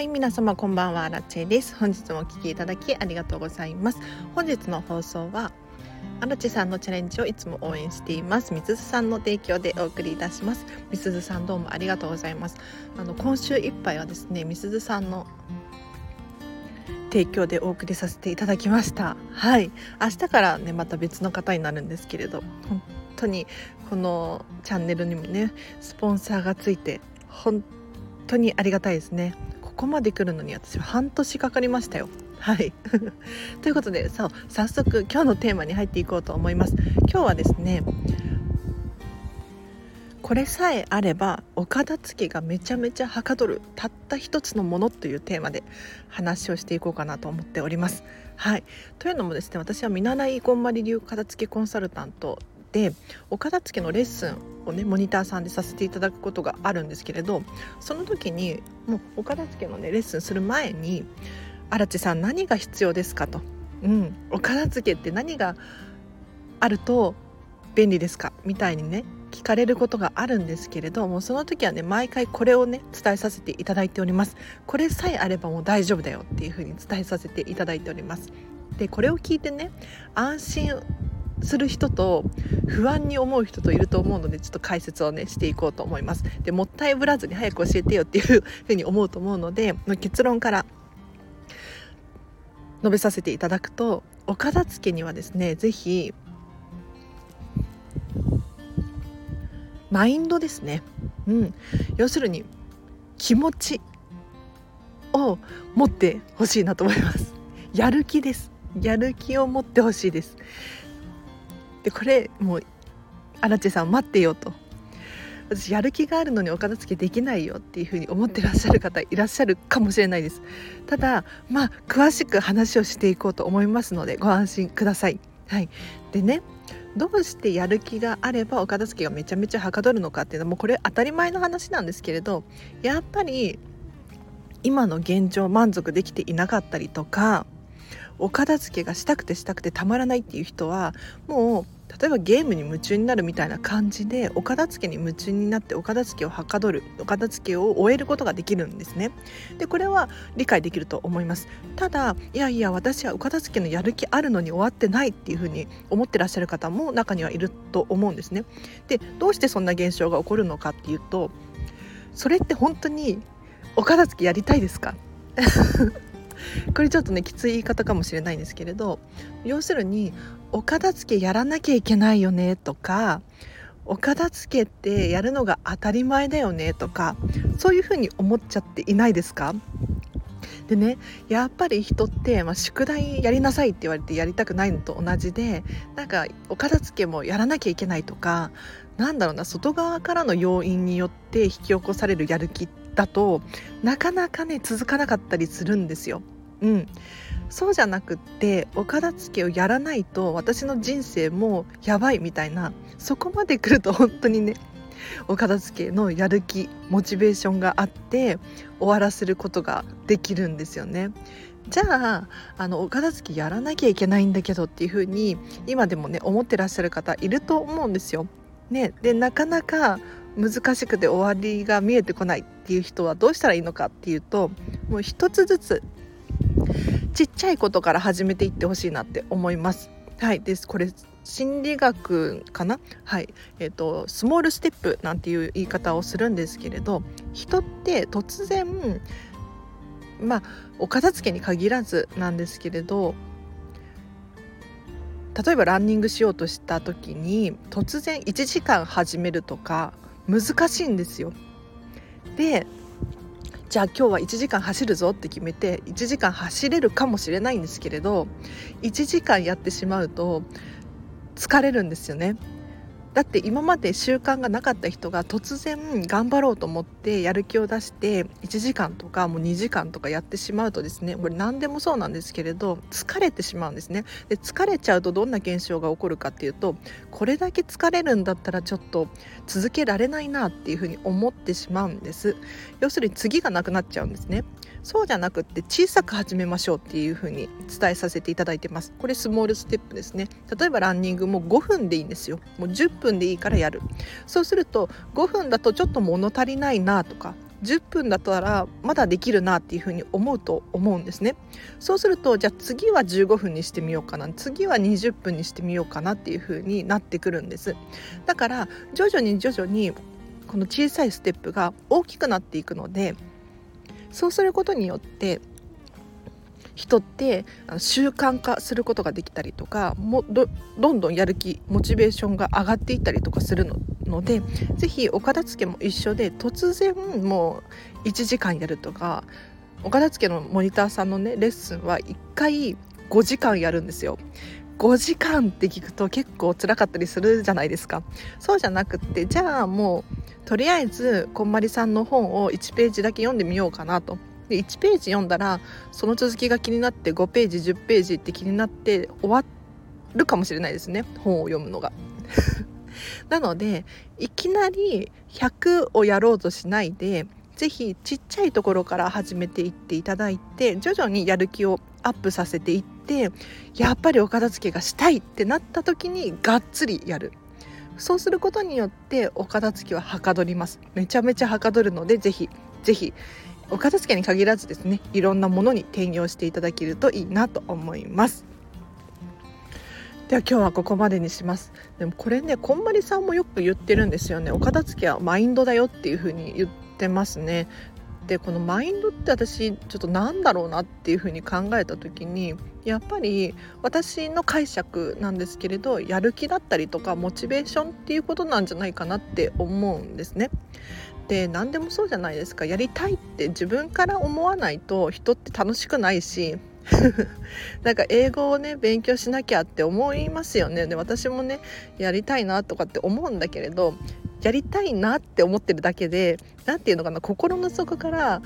はい皆様こんばんはラチェです。本日もお聞きいただきありがとうございます。本日の放送はアラチェさんのチャレンジをいつも応援しています。みつずさんの提供でお送りいたします。みすずさんどうもありがとうございます。あの今週いっぱいはですねみすずさんの提供でお送りさせていただきました。はい。明日からねまた別の方になるんですけれど本当にこのチャンネルにもねスポンサーがついて本当にありがたいですね。ここまで来るのに私は半年かかりましたよ。はい。ということでそう早速今日のテーマに入っていこうと思います。今日はですねこれさえあればお片付けがめちゃめちゃはかどるたった一つのものというテーマで話をしていこうかなと思っております。はい、というのもですね私は見習いこんまり流片付けコンサルタントでお片付けのレッスンをねモニターさんでさせていただくことがあるんですけれどその時にもうお片付けのねレッスンする前に「荒地さん何が必要ですか?」と「うん、お片付けって何があると便利ですか?」みたいにね聞かれることがあるんですけれどもその時はね毎回これをね伝えさせていただいておりますこれさえあればもう大丈夫だよっていう風に伝えさせていただいておりますでこれを聞いてね安心する人と不安に思う人といると思うのでちょっと解説をねしていこうと思います。でもったいぶらずに早く教えてよっていうふうに思うと思うので結論から述べさせていただくとお片付けにはですね是非マインドですね、うん、要するに気持ちを持ってほしいなと思います。やる気です。やる気を持ってほしいです。でこれもう荒地さん待ってよと。私やる気があるのにお片付けできないよっていうふうに思ってらっしゃる方いらっしゃるかもしれないです。ただまあ詳しく話をしていこうと思いますのでご安心ください。はい。でねどうしてやる気があればお片付けがめちゃめちゃはかどるのかっていうのもこれ当たり前の話なんですけれどやっぱり今の現状満足できていなかったりとかお片付けがしたくてしたくてたまらないっていう人はもう例えばゲームに夢中になるみたいな感じでお片付けに夢中になってお片付けをはかどるお片付けを終えることができるんですね。でこれは理解できると思います。ただいやいや私はお片付けのやる気あるのに終わってないっていうふうに思ってらっしゃる方も中にはいると思うんですね。でどうしてそんな現象が起こるのかっていうとそれって本当にお片付けやりたいですか？これちょっとねきつい言い方かもしれないんですけれど要するにお片付けやらなきゃいけないよねとかお片付けってやるのが当たり前だよねとかそういうふうに思っちゃっていないですか？でねやっぱり人って、まあ、宿題やりなさいって言われてやりたくないのと同じでなんかお片付けもやらなきゃいけないとかなんだろうな外側からの要因によって引き起こされるやる気ってだとなかなかね続かなかったりするんですよ。うん、そうじゃなくってお片付けをやらないと私の人生もやばいみたいなそこまで来ると本当にねお片付けのやる気モチベーションがあって終わらせることができるんですよね。じゃああのお片付けやらなきゃいけないんだけどっていう風に今でもね思ってらっしゃる方いると思うんですよ。ね、でなかなか難しくて終わりが見えてこないっていう人はどうしたらいいのかっていうともう一つずつちっちゃいことから始めていってほしいなって思います。はい。です。これ心理学かな？はい。えーと、スモールステップなんていう言い方をするんですけれど人って突然まあお片付けに限らずなんですけれど例えばランニングしようとした時に突然1時間始めるとか難しいんですよ。でじゃあ今日は1時間走るぞって決めて1時間走れるかもしれないんですけれど1時間やってしまうと疲れるんですよねだって今まで習慣がなかった人が突然頑張ろうと思ってやる気を出して1時間とかもう2時間とかやってしまうとですねこれ何でもそうなんですけれど疲れてしまうんですね。で疲れちゃうとどんな現象が起こるかっていうとこれだけ疲れるんだったらちょっと続けられないなっていうふうに思ってしまうんです。要するに次がなくなっちゃうんですね。そうじゃなくって小さく始めましょうっていうふうに伝えさせていただいてます。これスモールステップですね。例えばランニングも5分でいいんですよ。もう10分でいいからやる。そうすると5分だとちょっと物足りないなとか10分だったらまだできるなっていうふうに思うと思うんですね。そうするとじゃあ次は15分にしてみようかな。次は20分にしてみようかなっていうふうになってくるんです。だから徐々に徐々にこの小さいステップが大きくなっていくのでそうすることによって人って習慣化することができたりとかもどどんどんやる気モチベーションが上がっていったりとかするのので是非お片付けも一緒で突然もう1時間やるとかお片付けのモニターさんのねレッスンは1回5時間やるんですよ。5時間って聞くと結構辛かったりするじゃないですかそうじゃなくってじゃあもうとりあえずこんまりさんの本を1ページだけ読んでみようかなとで1ページ読んだらその続きが気になって5ページ10ページって気になって終わるかもしれないですね。本を読むのが。なのでいきなり100をやろうとしないで是非ちっちゃいところから始めていっていただいて徐々にやる気をアップさせていってやっぱりお片付けがしたいってなった時にがっつりやる。そうすることによってお片付けははかどります。めちゃめちゃはかどるので是非是非お片付けに限らずですねいろんなものに転用していただけるといいなと思います。では今日はここまでにします。でもこれねこんまりさんもよく言ってるんですよね。お片付けはマインドだよっていう風に言ってますね。でこのマインドって私ちょっとなんだろうなっていう風に考えた時にやっぱり私の解釈なんですけれどやる気だったりとかモチベーションっていうことなんじゃないかなって思うんですね。で何でもそうじゃないですかやりたいって自分から思わないと人って楽しくないし なんか英語をね勉強しなきゃって思いますよねで私もねやりたいなとかって思うんだけれどやりたいなって思ってるだけで何て言うのかな心の底から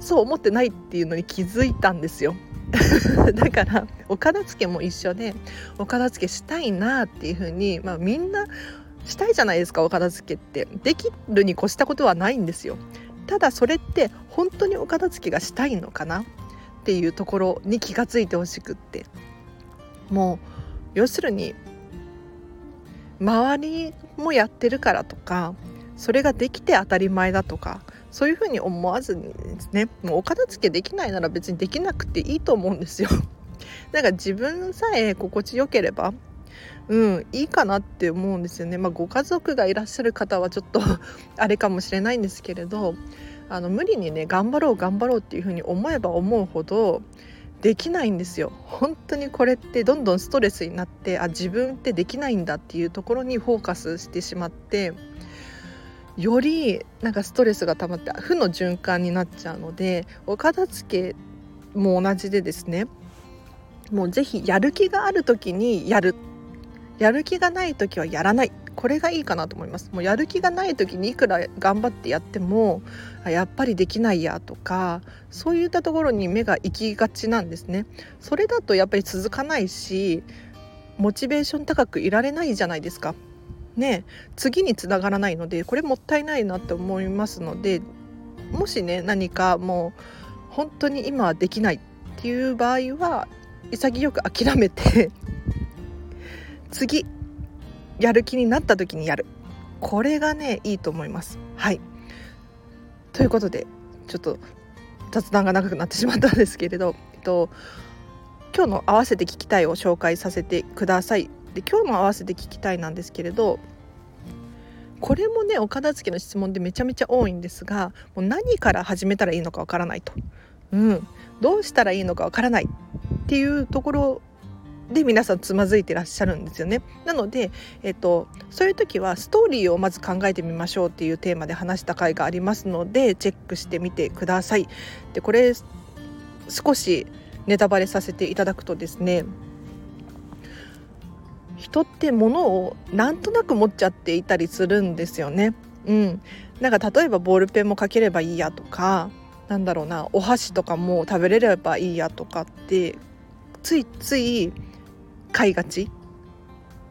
そう思ってないっていうのに気づいたんですよ。だからお片付けも一緒でお片付けしたいなっていう風にまあみんなしたいじゃないですかお片付けって。できるに越したことはないんですよ。ただそれって本当にお片付けがしたいのかな？っていうところに気がついてほしくって。もう要するに周りもやってるからとかそれができて当たり前だとかそういうふうに思わずにですねもうお片付けできないなら別にできなくていいと思うんですよ。だから自分さえ心地よければうんいいかなって思うんですよね。まあ、ご家族がいらっしゃる方はちょっと あれかもしれないんですけれどあの無理にね頑張ろう頑張ろうっていうふうに思えば思うほどできないんですよ。本当にこれってどんどんストレスになってあ自分ってできないんだっていうところにフォーカスしてしまってよりなんかストレスが溜まって負の循環になっちゃうのでお片付けも同じでですねもうぜひやる気がある時にやる。やる気がない時はやらない。これがいいかなと思います。もうやる気がない時にいくら頑張ってやってもやっぱりできないやとかそういったところに目が行きがちなんですね。それだとやっぱり続かないしモチベーション高くいられないじゃないですか。ね次につながらないのでこれもったいないなって思いますのでもしね何かもう本当に今はできないっていう場合は潔く諦めて 次やる気になった時にやる。これがねいいと思います。はい。ということでちょっと雑談が長くなってしまったんですけれど、えっと、今日の「合わせて聞きたい」を紹介させてください。で今日の「合わせて聞きたい」なんですけれどこれもねお片付けの質問でめちゃめちゃ多いんですがもう何から始めたらいいのかわからないと、うん、どうしたらいいのかわからないっていうところで皆さんつまずいてらっしゃるんですよね。なので、えっと、そういう時はストーリーをまず考えてみましょうっていうテーマで話した回がありますのでチェックしてみてください。でこれ少しネタバレさせていただくとですね人って物をなんとなく持っちゃっていたりするんですよね。うん、なんか例えばボールペンもかければいいやとかなんだろうなお箸とかも食べれればいいやとかってついつい買いがち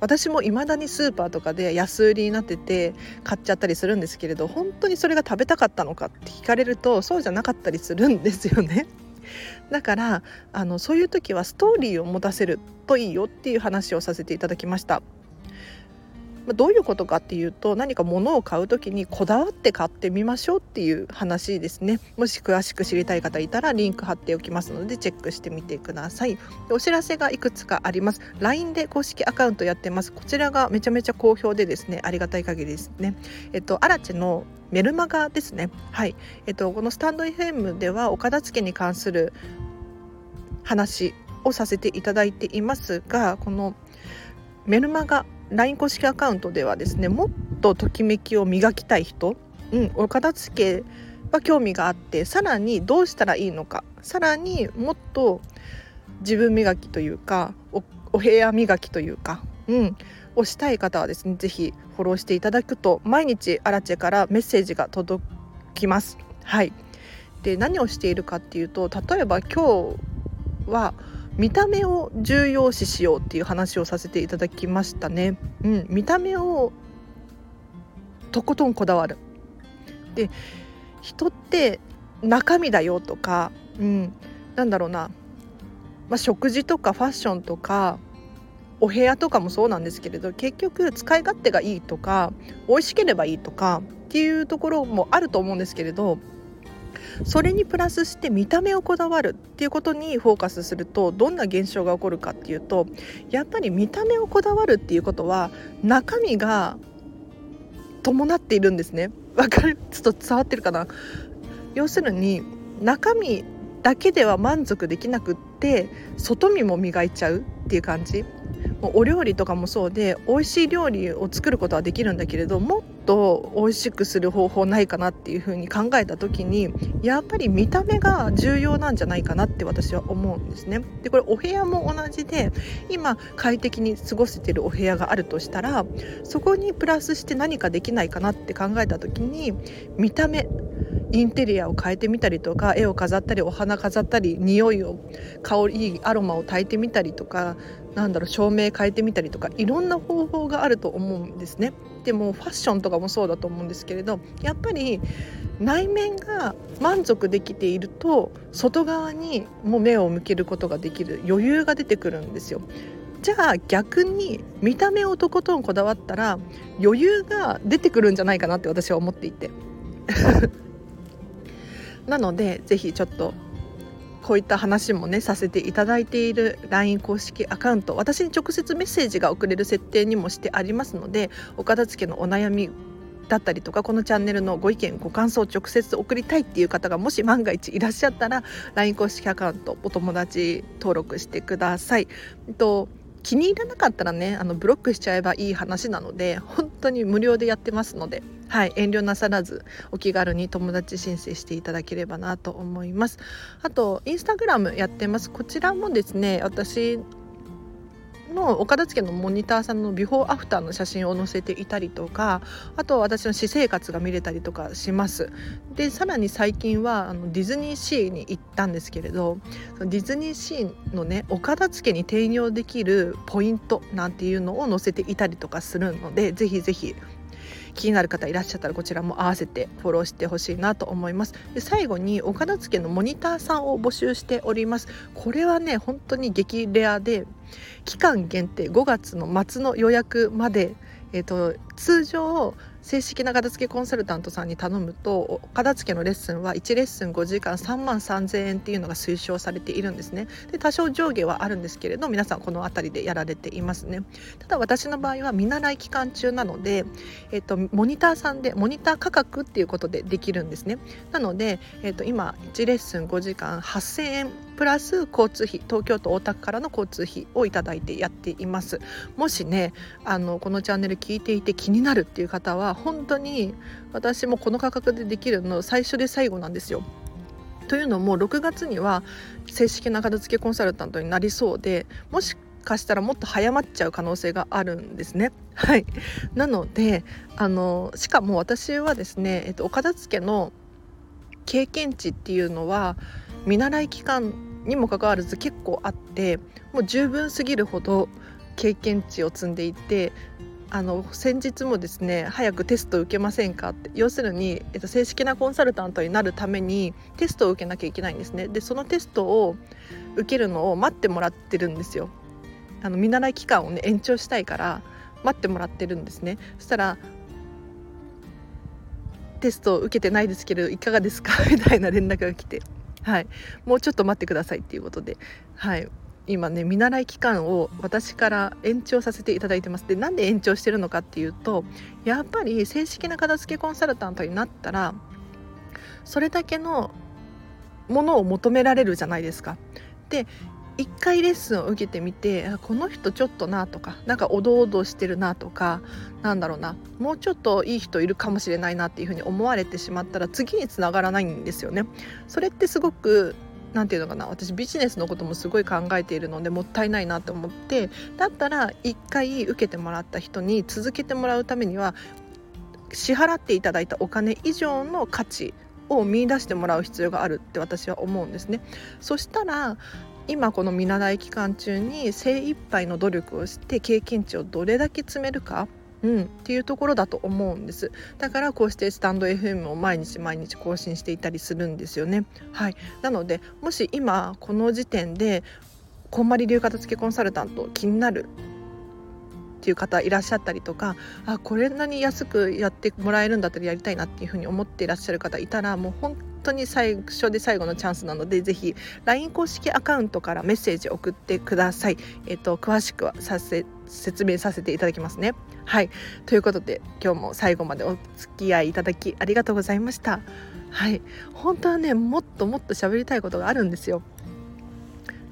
私もいまだにスーパーとかで安売りになってて買っちゃったりするんですけれど本当にそれが食べたかったのかって聞かれるとそうじゃなかったりするんですよね。だからあのそういう時はストーリーを持たせるといいよっていう話をさせていただきました。まあ、どういうことかっていうと何か物を買う時にこだわって買ってみましょうっていう話ですね。もし詳しく知りたい方いたらリンク貼っておきますのでチェックしてみてください。お知らせがいくつかあります。LINE で公式アカウントやってます。こちらがめちゃめちゃ好評でですねありがたい限りですね。えっとアラチェのメルマガですね。はい。えっとこのスタンド FM ではお片付けに関する話をさせていただいていますがこのメルマガ LINE 公式アカウントではですねもっとときめきを磨きたい人、うん、お片付けは興味があってさらにどうしたらいいのかさらにもっと自分磨きというかお部屋磨きというか、うん、をしたい方はですね是非フォローしていただくと毎日アラチェからメッセージが届きます。はいで何をしているかっていうと例えば今日は見た目を重要視しようっていう話をさせていただきましたね。うん、見た目をとことんこだわる。で人って中身だよとか、うん、なんだろうな、まあ、食事とかファッションとかお部屋とかもそうなんですけれど結局使い勝手がいいとか美味しければいいとかっていうところもあると思うんですけれどそれにプラスして見た目をこだわるっていうことにフォーカスするとどんな現象が起こるかっていうとやっぱり見た目をこだわるっていうことは中身が伴っているんですね。わかる？ちょっと伝わってるかな？要するに中身だけでは満足できなくって外見も磨いちゃうっていう感じ。もうお料理とかもそうで美味しい料理を作ることはできるんだけれどもっと美味しくする方法ないかなっていうふうに考えた時にやっぱり見た目が重要なんじゃないかなって私は思うんですね。でこれお部屋も同じで今快適に過ごせてるお部屋があるとしたらそこにプラスして何かできないかなって考えた時に見た目インテリアを変えてみたりとか絵を飾ったりお花飾ったり匂いを香りアロマを焚いてみたりとかなんだろう照明変えてみたりとかいろんな方法があると思うんですね。でもファッションとかもそうだと思うんですけれどやっぱり内面が満足できていると外側にも目を向けることができる余裕が出てくるんですよ。じゃあ逆に見た目をとことんこだわったら余裕が出てくるんじゃないかなって私は思っていて なのでぜひちょっとこういった話もねさせていただいている LINE 公式アカウント私に直接メッセージが送れる設定にもしてありますのでお片付けのお悩みだったりとかこのチャンネルのご意見ご感想を直接送りたいっていう方がもし万が一いらっしゃったら LINE 公式アカウントお友達登録してください。えっと気に入らなかったらねあのブロックしちゃえばいい話なので本当に無料でやってますので、はい、遠慮なさらずお気軽に友達申請していただければなと思います。あとインスタグラムやってます。こちらもですね私のお片付けのモニターさんのビフォーアフターの写真を載せていたりとかあと私の私生活が見れたりとかします。でさらに最近はあのディズニーシーに行ったんですけれどディズニーシーのねお片付けに転用できるポイントなんていうのを載せていたりとかするのでぜひぜひ気になる方いらっしゃったらこちらも合わせてフォローしてほしいなと思います。で最後にお片付けのモニターさんを募集しております。これはね本当に激レアで期間限定5月の末の予約までえーと、通常正式な片付けコンサルタントさんに頼むと片付けのレッスンは1レッスン5時間3万3000円っていうのが推奨されているんですね。で多少上下はあるんですけれど皆さんこの辺りでやられていますね。ただ私の場合は見習い期間中なので、えーと、モニターさんでモニター価格っていうことでできるんですね。なので、えーと、と今1レッスン5時間8000円プラス交通費東京都大田区からの交通費をいただいてやっています。もしねあのこのチャンネル聞いていて気になるっていう方は本当に私もこの価格でできるの最初で最後なんですよ。というのも6月には正式な片付けコンサルタントになりそうでもしかしたらもっと早まっちゃう可能性があるんですね。はい、なのであのしかも私はですね、えっと、お片付けの経験値っていうのは見習い期間にもかかわらず結構あってもう十分すぎるほど経験値を積んでいてあの先日もですね早くテスト受けませんかって要するに、えっと、正式なコンサルタントになるためにテストを受けなきゃいけないんですね。でそのテストを受けるのを待ってもらってるんですよ。あの見習い期間をね延長したいから待ってもらってるんですね。そしたらテストを受けてないですけどいかがですか？みたいな連絡が来て。はい。もうちょっと待ってくださいっていうことで。はい。今ね見習い期間を私から延長させていただいてます。でなんで延長してるのかっていうとやっぱり正式な片付けコンサルタントになったらそれだけのものを求められるじゃないですか。で一回レッスンを受けてみてこの人ちょっとなとかなんかおどおどしてるなとかなんだろうなもうちょっといい人いるかもしれないなっていうふうに思われてしまったら次につながらないんですよね。それってすごく何て言うのかな私ビジネスのこともすごい考えているのでもったいないなと思ってだったら一回受けてもらった人に続けてもらうためには支払っていただいたお金以上の価値を見出してもらう必要があるって私は思うんですね。そしたら今この見習い期間中に精一杯の努力をして経験値をどれだけ積めるかうん、っていうところだと思うんです。だからこうしてスタンド FM を毎日毎日更新していたりするんですよね。はい。なのでもし今この時点でこんまり流片付けコンサルタント気になるっていう方いらっしゃったりとかあこれなに安くやってもらえるんだったらやりたいなっていうふうに思っていらっしゃる方いたらもう本当に最初で最後のチャンスなのでぜひ LINE 公式アカウントからメッセージ送ってください。えっと詳しくはさせ説明させていただきますね。はいということで今日も最後までお付き合いいただきありがとうございました。はい本当はねもっともっと喋りたいことがあるんですよ。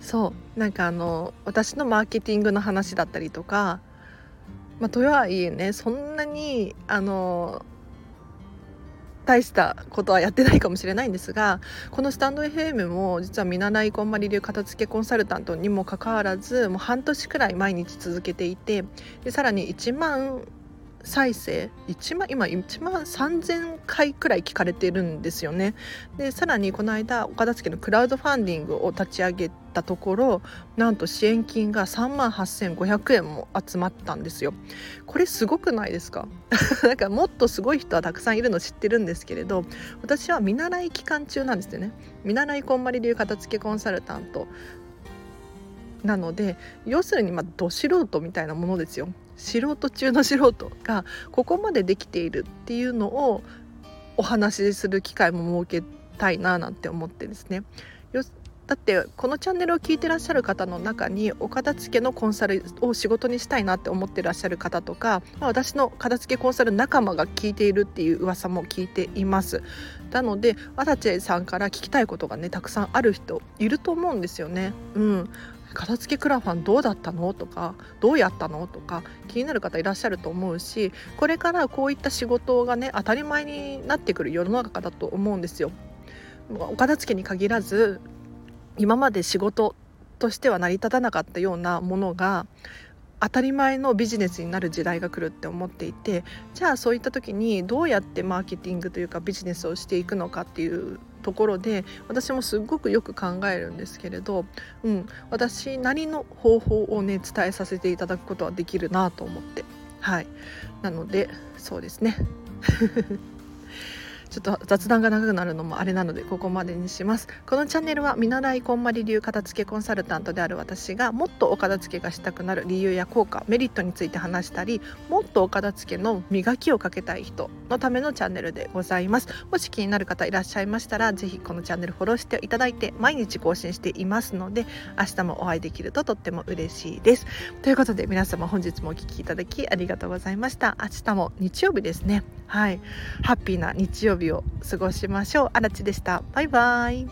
そうなんかあの私のマーケティングの話だったりとかまあ、とはいえねそんなにあの大したことはやってないかもしれないんですがこのスタンド FM も実は見習いこんまり流片付けコンサルタントにもかかわらずもう半年くらい毎日続けていてでさらに1万再生？1万今1万3000回くらい聞かれてるんですよね。でさらにこの間岡田付のクラウドファンディングを立ち上げたところなんと支援金が3万8500円も集まったんですよ。これすごくないですか？なんかもっとすごい人はたくさんいるの知ってるんですけれど私は見習い期間中なんですよね。見習いこんまり流片付けコンサルタントなので要するにまあど素人みたいなものですよ。素人中の素人がここまでできているっていうのをお話しする機会も設けたいななんて思ってですね。だってこのチャンネルを聞いてらっしゃる方の中にお片付けのコンサルを仕事にしたいなって思ってらっしゃる方とか、私の片付けコンサル仲間が聞いているっていう噂も聞いています。なのでアラチェさんから聞きたいことがねたくさんある人いると思うんですよね。うん。片付けクラファンどうだったの？とかどうやったの？とか気になる方いらっしゃると思うしこれからこういった仕事がね当たり前になってくる世の中だと思うんですよ。お片付けに限らず今まで仕事としては成り立たなかったようなものが当たり前のビジネスになる時代が来るって思っていてじゃあそういった時にどうやってマーケティングというかビジネスをしていくのかっていうところで私もすっごくよく考えるんですけれど、うん、私なりの方法をね伝えさせていただくことはできるなと思って。はい。なのでそうですね。ちょっと雑談が長くなるのもあれなのでここまでにします。このチャンネルは見習いこんまり流片付けコンサルタントである私がもっとお片付けがしたくなる理由や効果メリットについて話したりもっとお片付けの磨きをかけたい人のためのチャンネルでございます。もし気になる方いらっしゃいましたらぜひこのチャンネルフォローしていただいて毎日更新していますので明日もお会いできるととっても嬉しいです。ということで皆様本日もお聴きいただきありがとうございました。明日も日曜日ですね。はい。ハッピーな日曜日日を過ごしましょう。あらちでした。バイバイ。